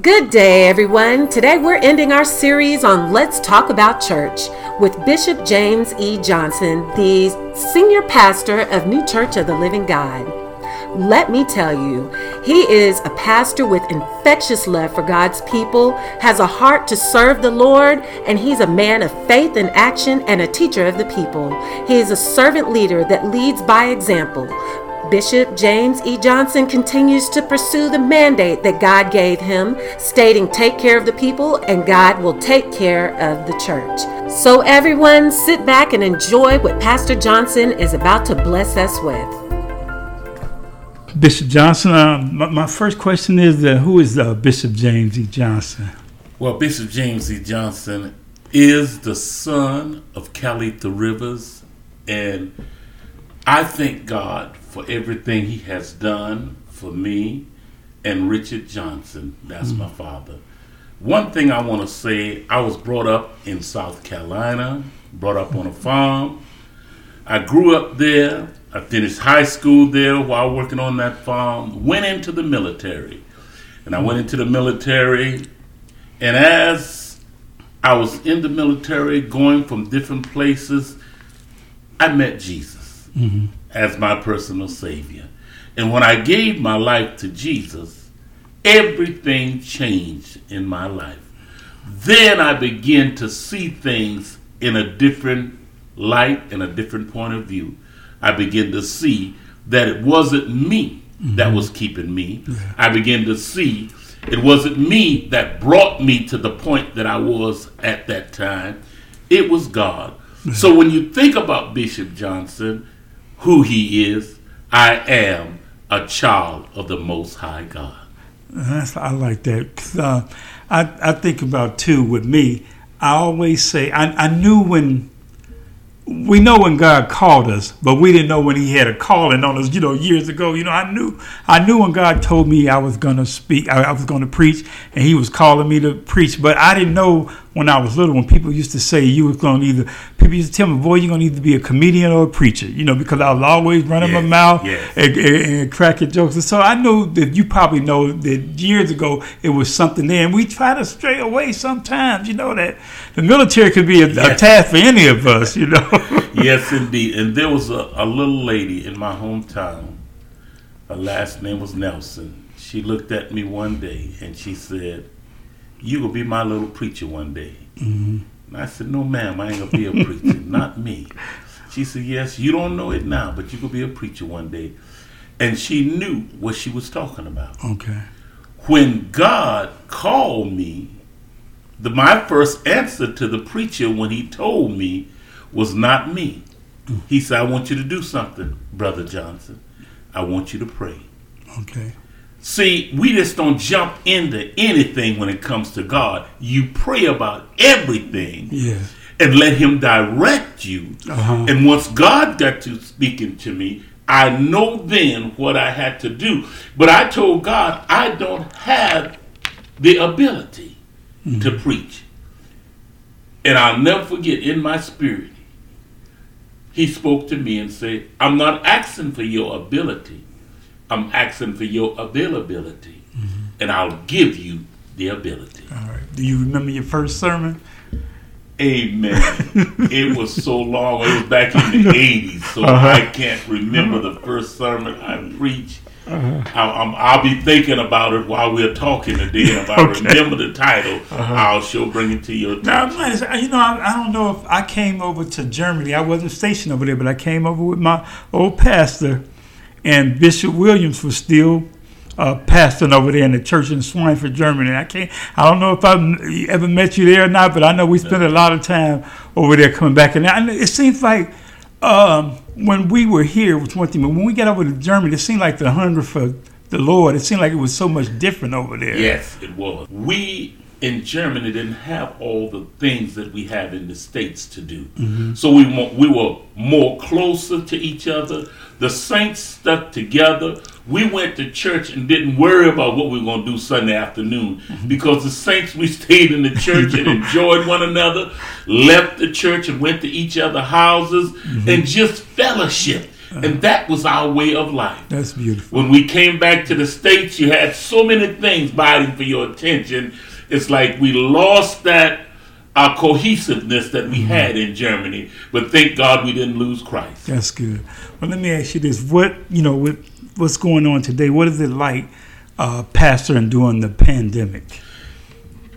Good day, everyone. Today we're ending our series on Let's Talk About Church with Bishop James E. Johnson, the senior pastor of New Church of the Living God. Let me tell you, he is a pastor with infectious love for God's people, has a heart to serve the Lord, and he's a man of faith and action and a teacher of the people. He is a servant leader that leads by example. Bishop James E. Johnson continues to pursue the mandate that God gave him, stating, Take care of the people, and God will take care of the church. So, everyone, sit back and enjoy what Pastor Johnson is about to bless us with. Bishop Johnson, uh, my, my, first question is uh, Who is uh, Bishop James E. Johnson? Well, Bishop James E. Johnson is the son of Calitha Rivers, and I thank God for everything he has done for me and Richard Johnson. That's mm. my father. One thing I want to say I was brought up in South Carolina, brought up on a farm. I grew up there. I finished high school there while working on that farm. Went into the military. And I went into the military. And as I was in the military, going from different places, I met Jesus. Mm-hmm as my personal Savior. And when I gave my life to Jesus, everything changed in my life. Then I began to see things in a different light and a different point of view. I began to see that it wasn't me mm-hmm. that was keeping me. Yeah. I began to see it wasn't me that brought me to the point that I was at that time. It was God. So when you think about Bishop Johnson, who he is. I am a child of the Most High God. That's, I like that. Uh, I, I think about too with me. I always say I, I knew when we know when God called us, but we didn't know when He had a calling on us. You know, years ago. You know, I knew I knew when God told me I was going to speak, I, I was going to preach, and He was calling me to preach. But I didn't know when I was little when people used to say you was going to either people used to tell me, boy, you're going to either be a comedian or a preacher. You know, because I was always running my mouth and, and, and, cracking jokes. And so I know that you probably know that years ago it was something there, and we try to stray away sometimes. You know that the military could be a, yes. a task for any of us. You know. yes, indeed. And there was a, a little lady in my hometown. Her last name was Nelson. She looked at me one day and she said, "You will be my little preacher one day." Mm-hmm. And I said, "No, ma'am, I ain't gonna be a preacher. Not me." She said, "Yes, you don't know it now, but you could be a preacher one day." And she knew what she was talking about. Okay. When God called me, the my first answer to the preacher when he told me was not me. He said, I want you to do something, Brother Johnson. I want you to pray. Okay. See, we just don't jump into anything when it comes to God. You pray about everything. Yeah. And let him direct you. Uh-huh. And once God got to speaking to me, I know then what I had to do. But I told God, I don't have the ability mm-hmm. to preach. And I'll never forget in my spirit, he spoke to me and said, I'm not asking for your ability. I'm asking for your availability. Mm-hmm. And I'll give you the ability. All right. Do you remember your first sermon? Amen. it was so long. It was back in the 80s. So uh-huh. I can't remember the first sermon I preached. Uh-huh. I, will be thinking about it while we're talking today. If I okay. remember the title, uh-huh. I'll sure bring it to your attention. Now, you know, I, I, don't know if I came over to Germany. I wasn't stationed over there, but I came over with my old pastor, and Bishop Williams was still uh, pastoring over there in the church in Schweinfurt, Germany. I can't. I don't know if I ever met you there or not, but I know we spent a lot of time over there coming back, and it seems like um, when we were here was one thing, but when we got over to Germany, it seemed like the hunger for the Lord, it seemed like it was so much different over there. Yes, it was. We in Germany didn't have all the things that we have in the States to do. Mm-hmm. So we, we were more closer to each other. The saints stuck together. We went to church and didn't worry about what we were going to do Sunday afternoon mm-hmm. because the saints, we stayed in the church and enjoyed one another, left the church and went to each other's houses mm-hmm. and just fellowship. And that was our way of life. That's beautiful. When we came back to the States, you had so many things vying for your attention. It's like we lost that our cohesiveness that we mm-hmm. had in Germany. But thank God we didn't lose Christ. That's good. Well, let me ask you this: What you know, with what's going on today? What is it like, uh, pastoring during the pandemic?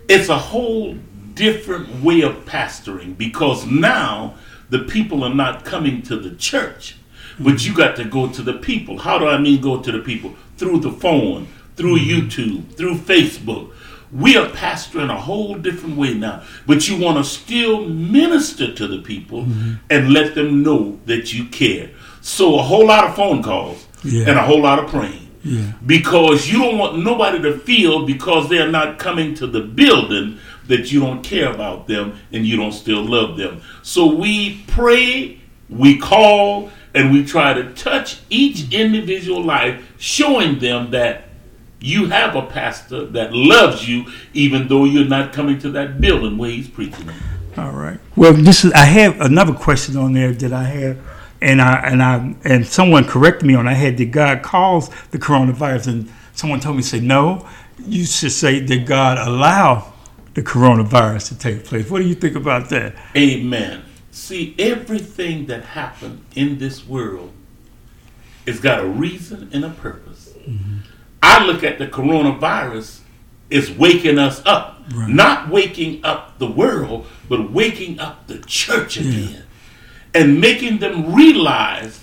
It's a whole different way of pastoring because now the people are not coming to the church, but mm-hmm. you got to go to the people. How do I mean go to the people? Through the phone, through mm-hmm. YouTube, through Facebook. We are pastoring a whole different way now, but you want to still minister to the people mm-hmm. and let them know that you care. So a whole lot of phone calls Yeah. and a whole lot of praying Yeah. because you don't want nobody to feel because they're not coming to the building that you don't care about them and you don't still love them. So we pray, we call, and we try to touch each individual life, showing them that you have a pastor that loves you, even though you're not coming to that building where he's preaching. All right. Well, this is. I have another question on there that I have, and I and I and someone corrected me on. I had that God cause the coronavirus, and someone told me say no. You should say did God allow the coronavirus to take place. What do you think about that? Amen. See, everything that happened in this world it's got a reason and a purpose. Mm-hmm. I look at the coronavirus as waking us up, Right. not waking up the world, but waking up the church again and making them realize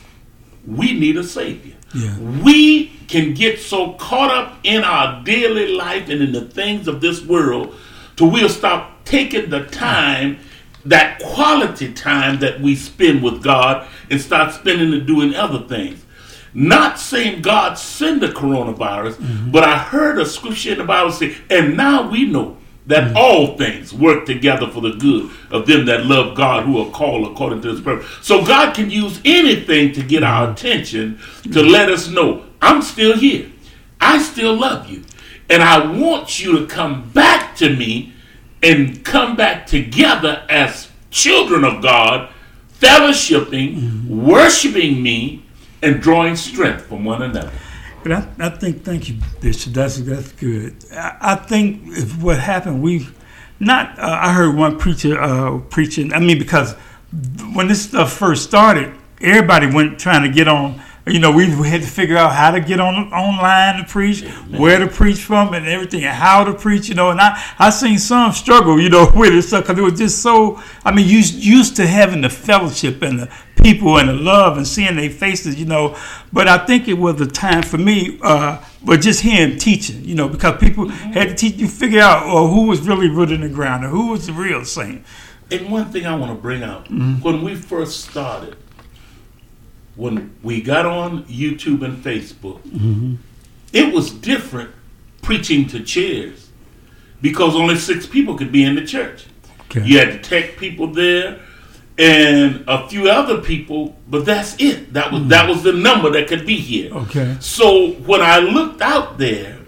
we need a savior. Yeah. We can get so caught up in our daily life and in the things of this world to we'll stop taking the time, that quality time that we spend with God and start spending it doing other things. Not saying God send the coronavirus, but I heard a scripture in the Bible say, and now we know that mm. all things work together for the good of them that love God who are called according to his purpose. So God can use anything to get our mm. attention to let us know I'm still here. I still love you. And I want you to come back to me and come back together as children of God, fellowshipping, mm. worshiping me, and drawing strength from one another. But I, I think, thank you, Bishop. That's that's good. I, I think if what happened, we not. Uh, I heard one preacher uh, preaching. I mean, because when this stuff first started, everybody went trying to get on. You know, we, had to figure out how to get on online to preach, where to preach from, and everything, and how to preach. You know, and I I seen some struggle. You know, with it stuff because it was just so. I mean, you used to having the fellowship and the people and the love and seeing their faces, you know. But I think it was a time for me, uh, but just him teaching, you know, because people mm-hmm. had to teach you figure out oh, who was really rooted in the ground or who was the real saint. And one thing I want to bring out mm-hmm. when we first started, when we got on YouTube and Facebook, it was different preaching to chairs because only six people could be in the church. Okay. You had the tech people there and a few other people, but that's it. That was that was the number that could be here. Okay. So when I looked out there,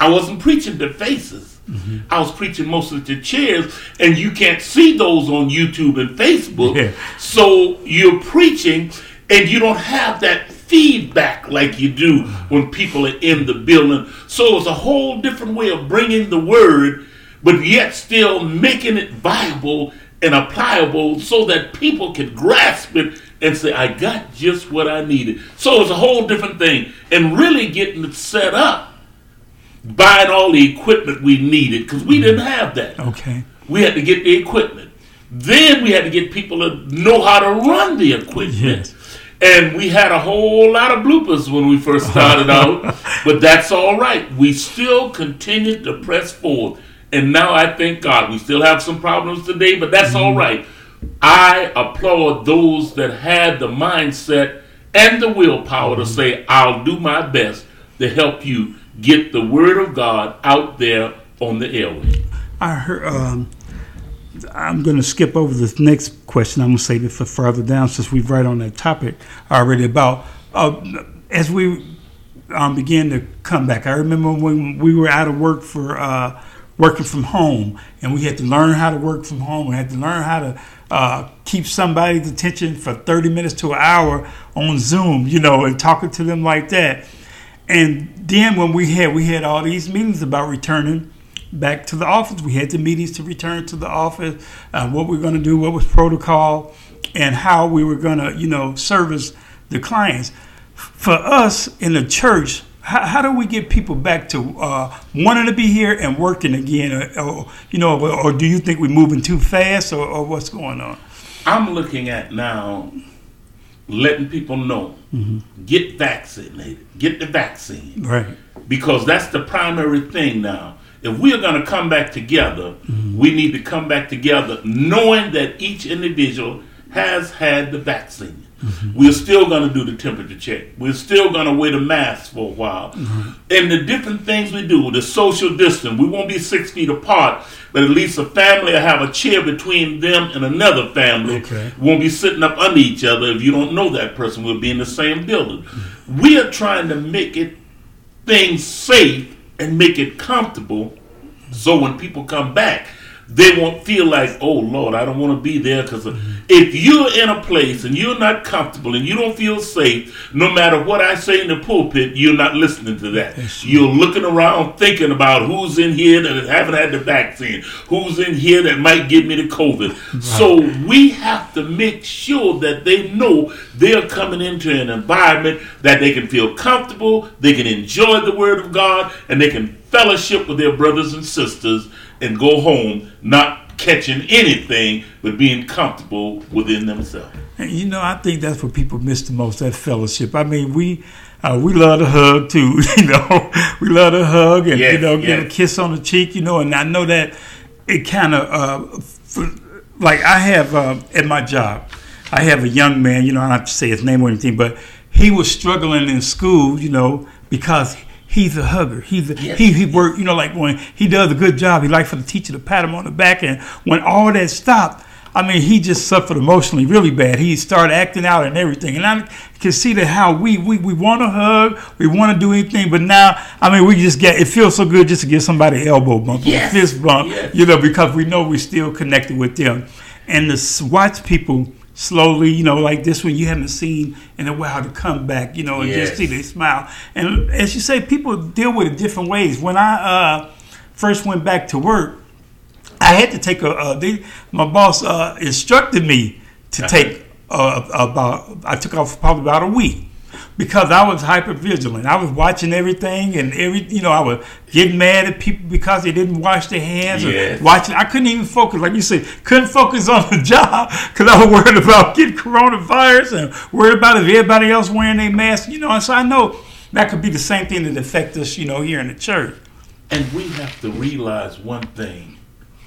I wasn't preaching to faces. Mm-hmm. I was preaching mostly to chairs, and you can't see those on YouTube and Facebook. Yeah. So you're preaching, and you don't have that feedback like you do when people are in the building. So it's a whole different way of bringing the word, but yet still making it viable and applicable so that people can grasp it and say, I got just what I needed. So it's a whole different thing. And really getting it set up, buying all the equipment we needed, because we didn't mm-hmm. have that. Okay. We had to get the equipment. Then we had to get people to know how to run the equipment. Yes. And we had a whole lot of bloopers when we first started out, but that's all right. We still continued to press forward. And now I thank God. We still have some problems today, but that's all right. I applaud those that had the mindset and the willpower to say, I'll do my best to help you get the word of God out there on the airway. I heard. Um, I'm going to skip over this next question. I'm going to save it for further down since we've right on that topic already about uh, as we um, began to come back. I remember when we were out of work for uh, working from home, and we had to learn how to work from home. We had to learn how to uh, keep somebody's attention for 30 minutes to an hour on Zoom, you know, and talking to them like that. And then when we had we had all these meetings about returning back to the office, we had the meetings to return to the office, uh, what we are going to do, what was protocol, and how we were going to, you know, service the clients. For us in the church, how, how do we get people back to uh, wanting to be here and working again, or, or you know, or, or, do you think we're moving too fast, or, or what's going on? I'm looking at now letting people know mm-hmm. get vaccinated, get the vaccine. Right. Because that's the primary thing now. If we are going to come back together, mm-hmm. we need to come back together knowing that each individual has had the vaccine. Mm-hmm. We're still going to do the temperature check. We're still going to wear the mask for a while. Mm-hmm. And the different things we do, the social distance, we won't be six feet apart, but at least a family will have a chair between them and another family. Okay. We won't be sitting up under each other. If you don't know that person, we'll be in the same building. Mm-hmm. We are trying to make it things safe and make it comfortable so when people come back, they won't feel like, oh Lord, I don't want to be there. Because mm-hmm. if you're in a place and you're not comfortable and you don't feel safe, no matter what I say in the pulpit, you're not listening to that. You're looking around thinking about who's in here that haven't had the vaccine, who's in here that might give me the COVID. Right. So we have to make sure that they know they're coming into an environment that they can feel comfortable, they can enjoy the Word of God, and they can fellowship with their brothers and sisters and go home not catching anything but being comfortable within themselves. And you know, I think that's what people miss the most that fellowship. I mean, we uh, we love to hug too, you know. We love to hug and yes, you know yes. get a kiss on the cheek, you know. And I know that it kind of uh, like I have uh, at my job, I have a young man. You know, I don't have to say his name or anything, but he was struggling in school, you know, because he's a hugger. He's a, yes. he he worked, you know, like when he does a good job, he likes for the teacher to pat him on the back. And when all that stopped, I mean, he just suffered emotionally really bad. He started acting out and everything. And I can see that how we we, we want to hug, we want to do anything, but now, I mean, we just get it feels so good just to give somebody elbow bump, yes. fist bump, yes. you know, because we know we're still connected with them. And to watch people slowly, you know, like this one you haven't seen in a while to come back, you know, and yes. just see they smile. And as you say, people deal with it different ways. When I uh, first went back to work, I had to take a. Uh, they, my boss uh, instructed me to uh-huh. take uh, about. I took off probably about a week because I was hyper vigilant. I was watching everything and every you know I was getting mad at people because they didn't wash their hands yes. or watching. I couldn't even focus, like you said, couldn't focus on the job because I was worried about getting coronavirus and worried about if everybody else wearing their mask. You know, and so I know that could be the same thing that affect us. You know, here in the church. And we have to realize one thing: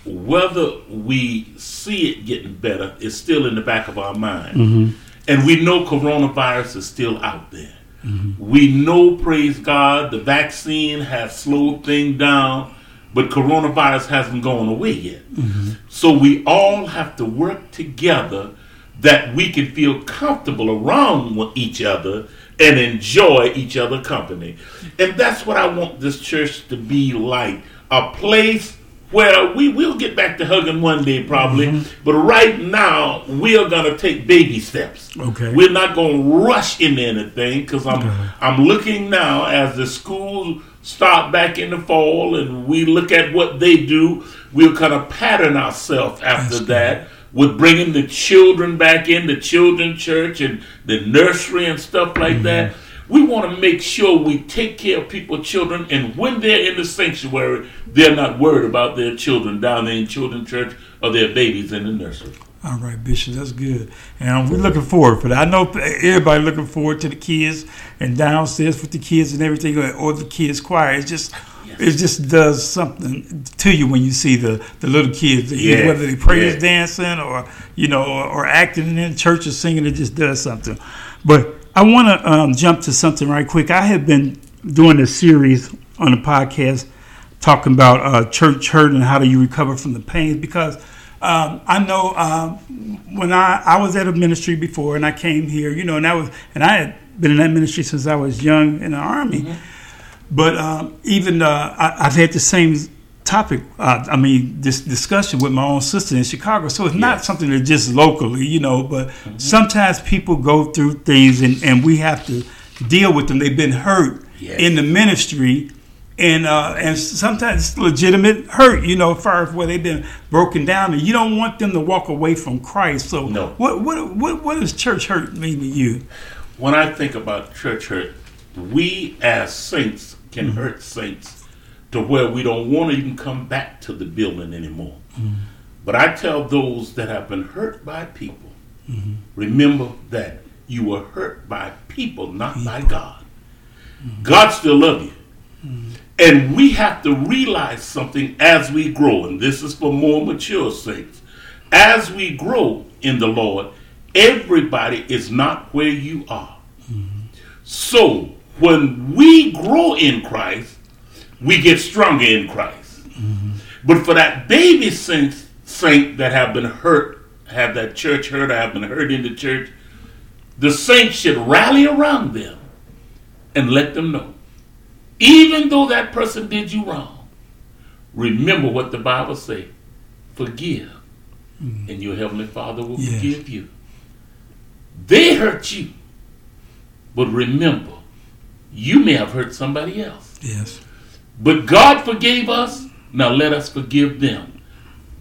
whether we see it getting better is still in the back of our mind. Mm-hmm and we know coronavirus is still out there. Mm-hmm. We know, praise God, the vaccine has slowed things down, but coronavirus hasn't gone away yet. Mm-hmm. So we all have to work together that we can feel comfortable around each other and enjoy each other company. And that's what I want this church to be like a place where we will get back to hugging one day probably, mm-hmm. but right now we are gonna take baby steps. Okay. We're not gonna rush into anything because I'm okay. I'm looking now as the schools start back in the fall and we look at what they do. We'll kind of pattern ourselves after That's that. With bringing the children back in the children church and the nursery and stuff like mm-hmm. that we want to make sure we take care of people's children, and when they're in the sanctuary, they're not worried about their children down there in children's church or their babies in the nursery. All right, Bishop, that's good. And we're looking forward for that. I know everybody looking forward to the kids and downstairs with the kids and everything, or the kids choir. It's just, it just does something to you when you see the, the little kids, yes. whether they praise yes. dancing or you know, or, or acting in church or singing. It just does something. But I want to um, jump to something right quick. I have been doing a series on the podcast talking about uh, church hurt and how do you recover from the pain because um, I know uh, when I, I was at a ministry before and I came here, you know, and I was and I had been in that ministry since I was young in the army. Mm-hmm. But um, even uh, I, have had the same topic. Uh, I mean, this discussion with my own sister in Chicago. So it's not Yes. something that just locally, you know. But sometimes people go through things, and, and we have to deal with them. They've been hurt Yes. in the ministry, and uh, and sometimes legitimate hurt, you know, as far as where they've been broken down, and you don't want them to walk away from Christ. So, No. what what what what does church hurt mean to you? When I think about church hurt, we as saints can hurt saints to where we don't want to even come back to the building anymore. Mm-hmm. But I tell those that have been hurt by people, mm-hmm. remember that you were hurt by people, not by God. God still loves you. Mm-hmm. And we have to realize something as we grow, and this is for more mature saints. As we grow in the Lord, everybody is not where you are. So when we grow in Christ, we get stronger in Christ. But for that baby saint, saint that have been hurt, have that church hurt, or have been hurt in the church, the saints should rally around them and let them know. Even though that person did you wrong, remember what the Bible says. Forgive, mm. and your heavenly Father will Yes. forgive you. They hurt you, but remember, you may have hurt somebody else. Yes. But God forgave us. Now let us forgive them.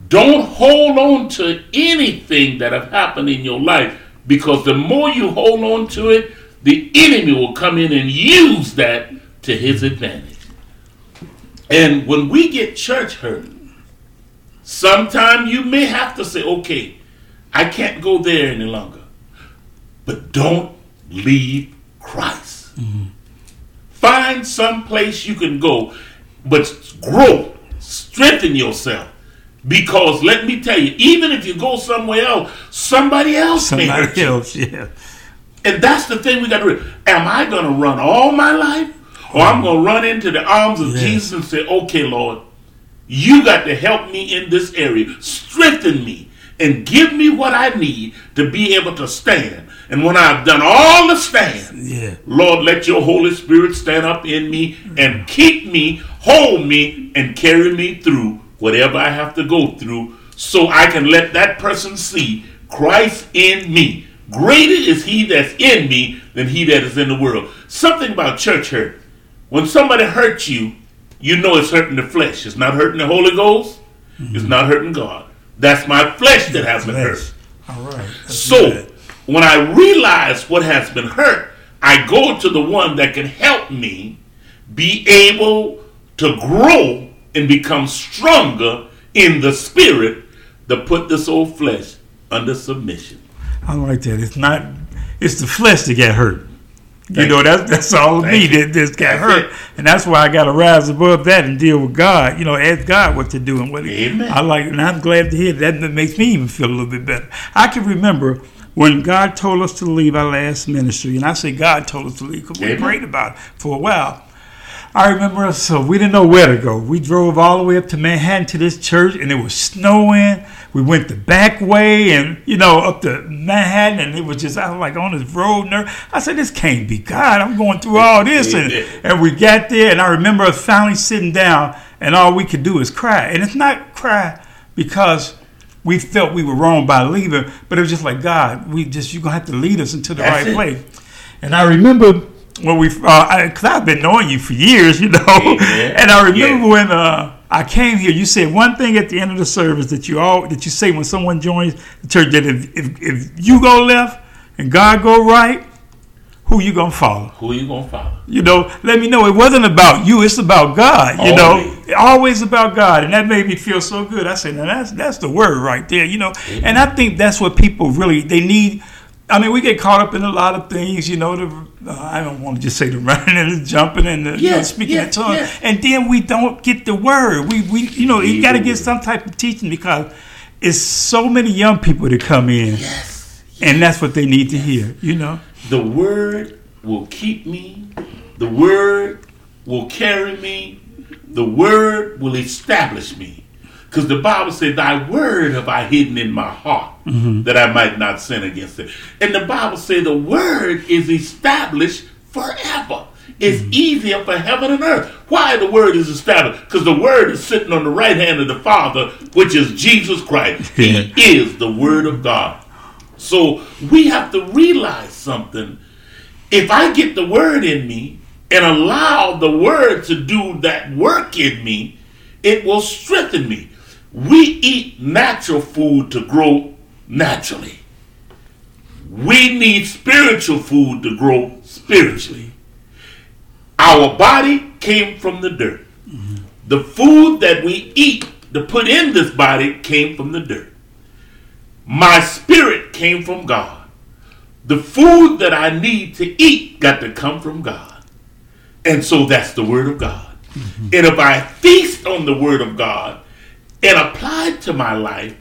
Don't hold on to anything that have happened in your life because the more you hold on to it, the enemy will come in and use that to his advantage. And when we get church hurt, sometime you may have to say, okay, I can't go there any longer. But don't leave Christ. Mm-hmm. Find some place you can go, but grow, strengthen yourself. Because let me tell you, even if you go somewhere else, somebody else may hurt Somebody you. else, yeah. And that's the thing we got to do. Am I going to run all my life? Or I'm going to run into the arms of. Jesus and say, okay, Lord, you got to help me in this area. Strengthen me and give me what I need to be able to stand. And when I've done all the stand, Yeah. Lord, let your Holy Spirit stand up in me and keep me, hold me, and carry me through whatever I have to go through so I can let that person see Christ in me. Greater is he that's in me than he that is in the world. Something about church hurt. When somebody hurts you, you know it's hurting the flesh. It's not hurting the Holy Ghost. It's not hurting God. That's my flesh that has been hurt. All right. So good. when I realize what has been hurt, I go to the one that can help me be able to grow and become stronger in the spirit to put this old flesh under submission. I like that. It's not. It's the flesh that got hurt. You Thank know you. that's that's all of me that just got hurt, it. and that's why I got to rise above that and deal with God. You know, ask God what to do and what. he- Amen. I like, and I'm glad to hear that. That makes me even feel a little bit better. I can remember when God told us to leave our last ministry, and I say God told us to leave because we prayed about it for a while. I remember us, so we didn't know where to go. We drove all the way up to Manhattan to this church, and it was snowing. We went the back way, and you know, up to Manhattan, and it was just I was like on this road. Ner- I said, "This can't be God." I'm going through all this, and, and we got there, and I remember us finally sitting down, and all we could do is cry, and it's not cry because we felt we were wrong by leaving, but it was just like God, we just you're gonna have to lead us into the That's right it. place. And I remember when we, uh, because I've been knowing you for years, you know, Amen. and I remember Yeah. when uh, I came here, you said one thing at the end of the service that you all that you say when someone joins the church that if if, if you go left and God go right, who you gonna follow? Who you gonna follow? You know, let me know it wasn't about you; it's about God. You Always. know, always about God, and that made me feel so good. I said, "Now that's that's the word right there." You know, and I think that's what people really they need. I mean, we get caught up in a lot of things. You know, the uh, I don't want to just say the running and the jumping and the you know, speaking yeah, in tongues, yeah. and then we don't get the word. We we you know you got to get some type of teaching because it's so many young people that come in, Yes. and that's what they need to hear. You know, The word will keep me. The word will carry me. The word will establish me. Because the Bible said, Thy word have I hidden in my heart that I might not sin against it. And the Bible said the word is established forever. It's mm-hmm. easier for heaven and earth. Why the word is established? Because the word is sitting on the right hand of the Father, which is Jesus Christ. He is the word of God. So we have to realize something. If I get the word in me and allow the word to do that work in me, it will strengthen me. We eat natural food to grow naturally. We need spiritual food to grow spiritually. Our body came from the dirt. Mm-hmm. The food that we eat to put in this body came from the dirt. My spirit came from God. The food that I need to eat got to come from God. And so that's the Word of God. Mm-hmm. And if I feast on the Word of God and applied to my life,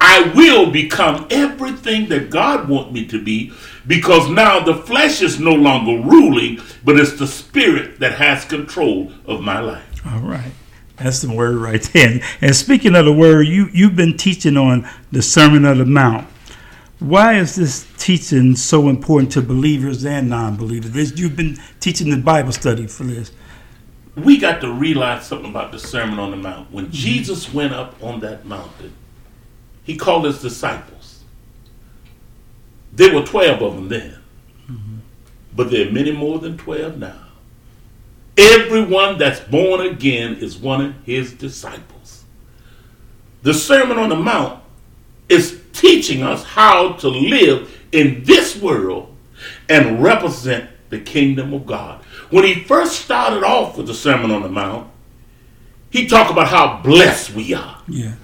I will become everything that God wants me to be because now the flesh is no longer ruling, but it's the spirit that has control of my life. All right. That's the word right there. And speaking of the word, you, you've been teaching on the Sermon of the Mount. Why is this teaching so important to believers and non believers? You've been teaching the Bible study for this. We got to realize something about the Sermon on the Mount. When mm-hmm. Jesus went up on that mountain, he called his disciples. There were 12 of them then, mm-hmm. but there are many more than 12 now. Everyone that's born again is one of his disciples. The Sermon on the Mount is teaching us how to live in this world and represent the kingdom of God. When he first started off with the Sermon on the Mount, he talked about how blessed we are. Yeah.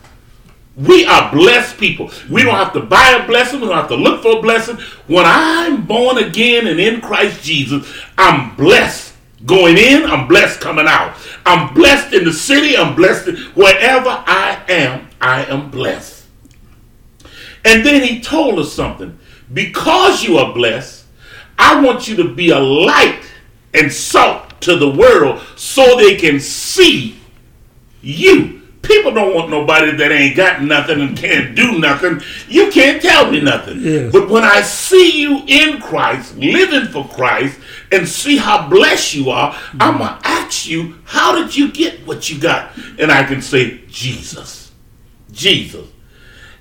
We are blessed people. We don't have to buy a blessing. We don't have to look for a blessing. When I'm born again and in Christ Jesus, I'm blessed going in. I'm blessed coming out. I'm blessed in the city. I'm blessed in, wherever I am. I am blessed. And then he told us something. Because you are blessed, I want you to be a light and salt to the world so they can see you People don't want nobody that ain't got nothing and can't do nothing. You can't tell me nothing. Yes. But when I see you in Christ, living for Christ, and see how blessed you are, mm-hmm. I'm going to ask you, how did you get what you got? And I can say, Jesus. Jesus.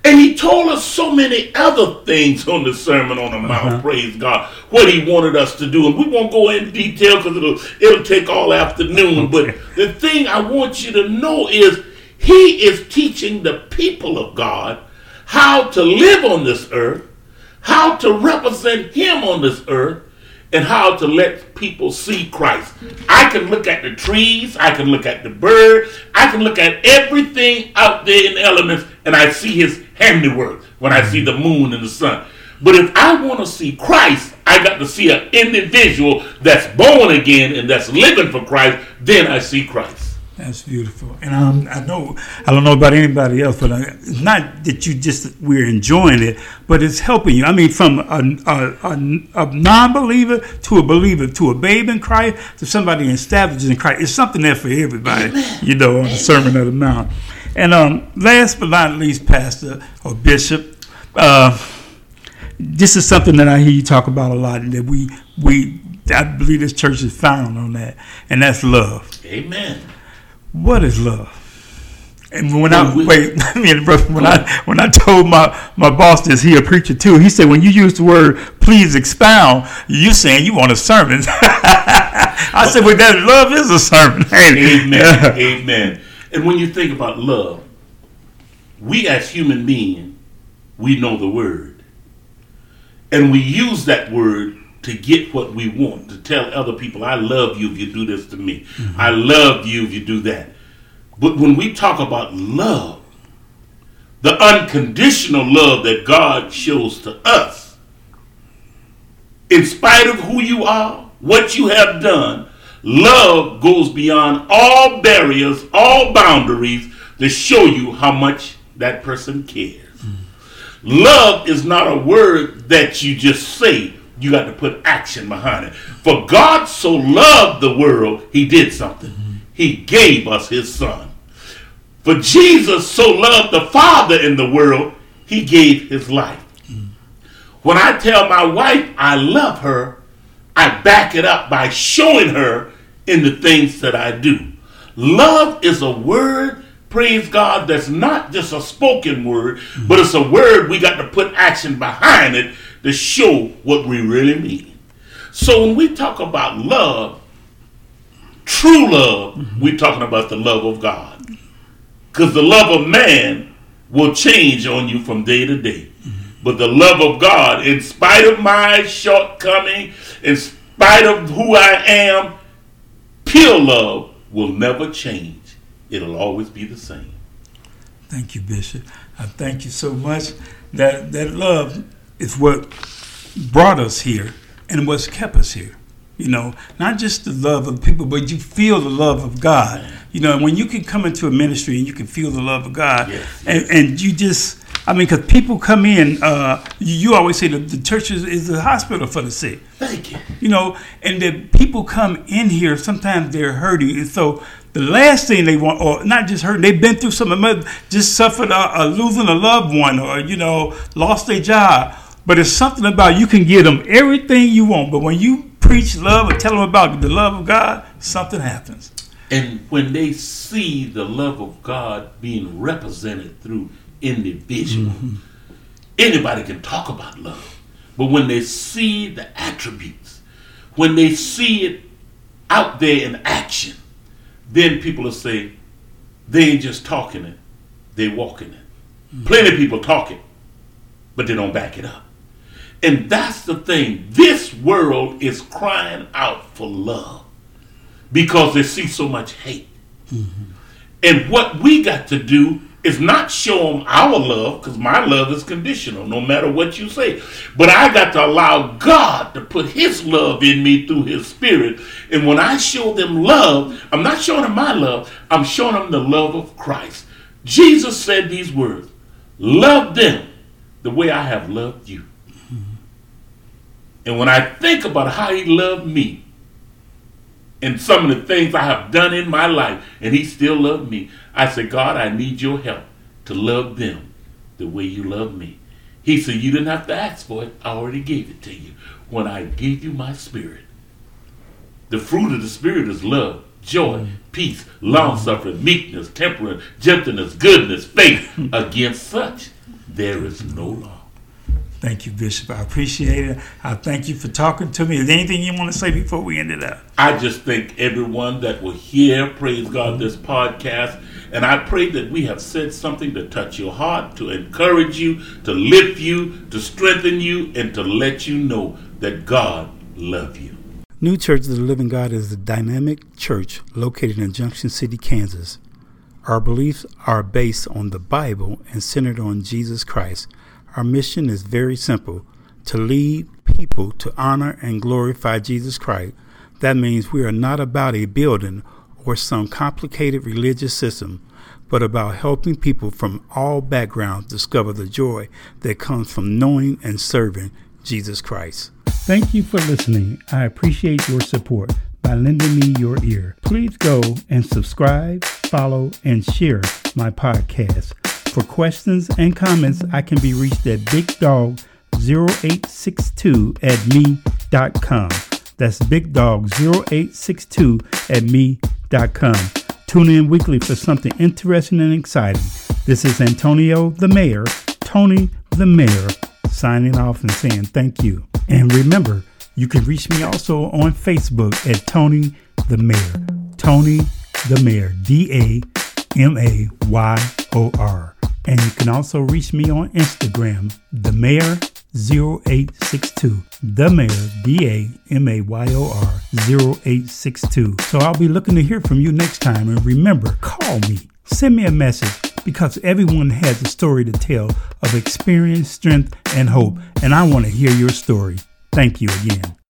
And he told us so many other things on the Sermon on the Mount, uh-huh. praise God, what he wanted us to do. And we won't go in detail because it'll, it'll take all afternoon. But the thing I want you to know is he is teaching the people of God how to live on this earth, how to represent Him on this earth, and how to let people see Christ. I can look at the trees, I can look at the bird, I can look at everything out there in the elements, and I see His handiwork when I see the moon and the sun. But if I want to see Christ, I got to see an individual that's born again and that's living for Christ, then I see Christ. That's beautiful, and um, I know I don't know about anybody else, but I, it's not that you just we're enjoying it, but it's helping you. I mean, from a, a, a, a non-believer to a believer to a babe in Christ to somebody established in Christ. It's something there for everybody, Amen. you know, on the Sermon of the Mount. And um, last but not least, Pastor or Bishop, uh, this is something that I hear you talk about a lot, and that we we I believe this church is founded on that, and that's love. Amen. What is love? And when I wait, when I when I told my my boss this, he a preacher too. He said when you use the word "please expound," you saying you want a sermon. I said, well, that love is a sermon. Amen. Amen. And when you think about love, we as human beings, we know the word, and we use that word to get what we want, to tell other people, I love you if you do this to me. Mm-hmm. I love you if you do that. But when we talk about love, the unconditional love that God shows to us, in spite of who you are, what you have done, love goes beyond all barriers, all boundaries to show you how much that person cares. Mm-hmm. Love is not a word that you just say you got to put action behind it. For God so loved the world, he did something. He gave us his son. For Jesus so loved the Father in the world, he gave his life. When I tell my wife I love her, I back it up by showing her in the things that I do. Love is a word, praise God, that's not just a spoken word, but it's a word we got to put action behind it to show what we really mean. So when we talk about love, true love, mm-hmm. we're talking about the love of God. Because the love of man will change on you from day to day. Mm-hmm. But the love of God, in spite of my shortcoming, in spite of who I am, pure love will never change. It'll always be the same. Thank you, Bishop. I thank you so much. That that love is what brought us here and what's kept us here. You know, not just the love of people, but you feel the love of God. You know, when you can come into a ministry and you can feel the love of God, yes, yes. And, and you just I mean, because people come in, uh, you, always say the, the church is, is a hospital for the sick. Thank you. You know, and the people come in here, sometimes they're hurting. And so the last thing they want, or not just hurting, they've been through something, just suffered a, a losing a loved one or, you know, lost their job. But it's something about you can give them everything you want. But when you preach love and tell them about the love of God, something happens. And when they see the love of God being represented through individual. Mm-hmm. Anybody can talk about love. But when they see the attributes, when they see it out there in action, then people will say, they ain't just talking it, they walking it. Mm-hmm. Plenty of people talk it, but they don't back it up. And that's the thing. This world is crying out for love because they see so much hate. Mm-hmm. And what we got to do is not show them our love because my love is conditional no matter what you say but i got to allow god to put his love in me through his spirit and when i show them love i'm not showing them my love i'm showing them the love of christ jesus said these words love them the way i have loved you and when i think about how he loved me and some of the things I have done in my life, and He still loved me. I said, God, I need your help to love them the way you love me. He said, You didn't have to ask for it. I already gave it to you when I gave you my spirit. The fruit of the spirit is love, joy, peace, long suffering, meekness, temperance, gentleness, goodness, faith. Against such, there is no law. Thank you, Bishop. I appreciate it. I thank you for talking to me. Is there anything you want to say before we end it up? I just thank everyone that will hear, praise God, mm-hmm. this podcast. And I pray that we have said something to touch your heart, to encourage you, to lift you, to strengthen you, and to let you know that God loves you. New Church of the Living God is a dynamic church located in Junction City, Kansas. Our beliefs are based on the Bible and centered on Jesus Christ. Our mission is very simple to lead people to honor and glorify Jesus Christ. That means we are not about a building or some complicated religious system, but about helping people from all backgrounds discover the joy that comes from knowing and serving Jesus Christ. Thank you for listening. I appreciate your support by lending me your ear. Please go and subscribe, follow, and share my podcast. For questions and comments, I can be reached at bigdog0862 at me.com. That's bigdog0862 at me.com. Tune in weekly for something interesting and exciting. This is Antonio the Mayor, Tony the Mayor, signing off and saying thank you. And remember, you can reach me also on Facebook at Tony the Mayor. Tony the Mayor, D A M A Y O R. And you can also reach me on Instagram, the mayor 0862. The mayor, D A M A Y O R 0862. So I'll be looking to hear from you next time. And remember, call me, send me a message because everyone has a story to tell of experience, strength, and hope. And I want to hear your story. Thank you again.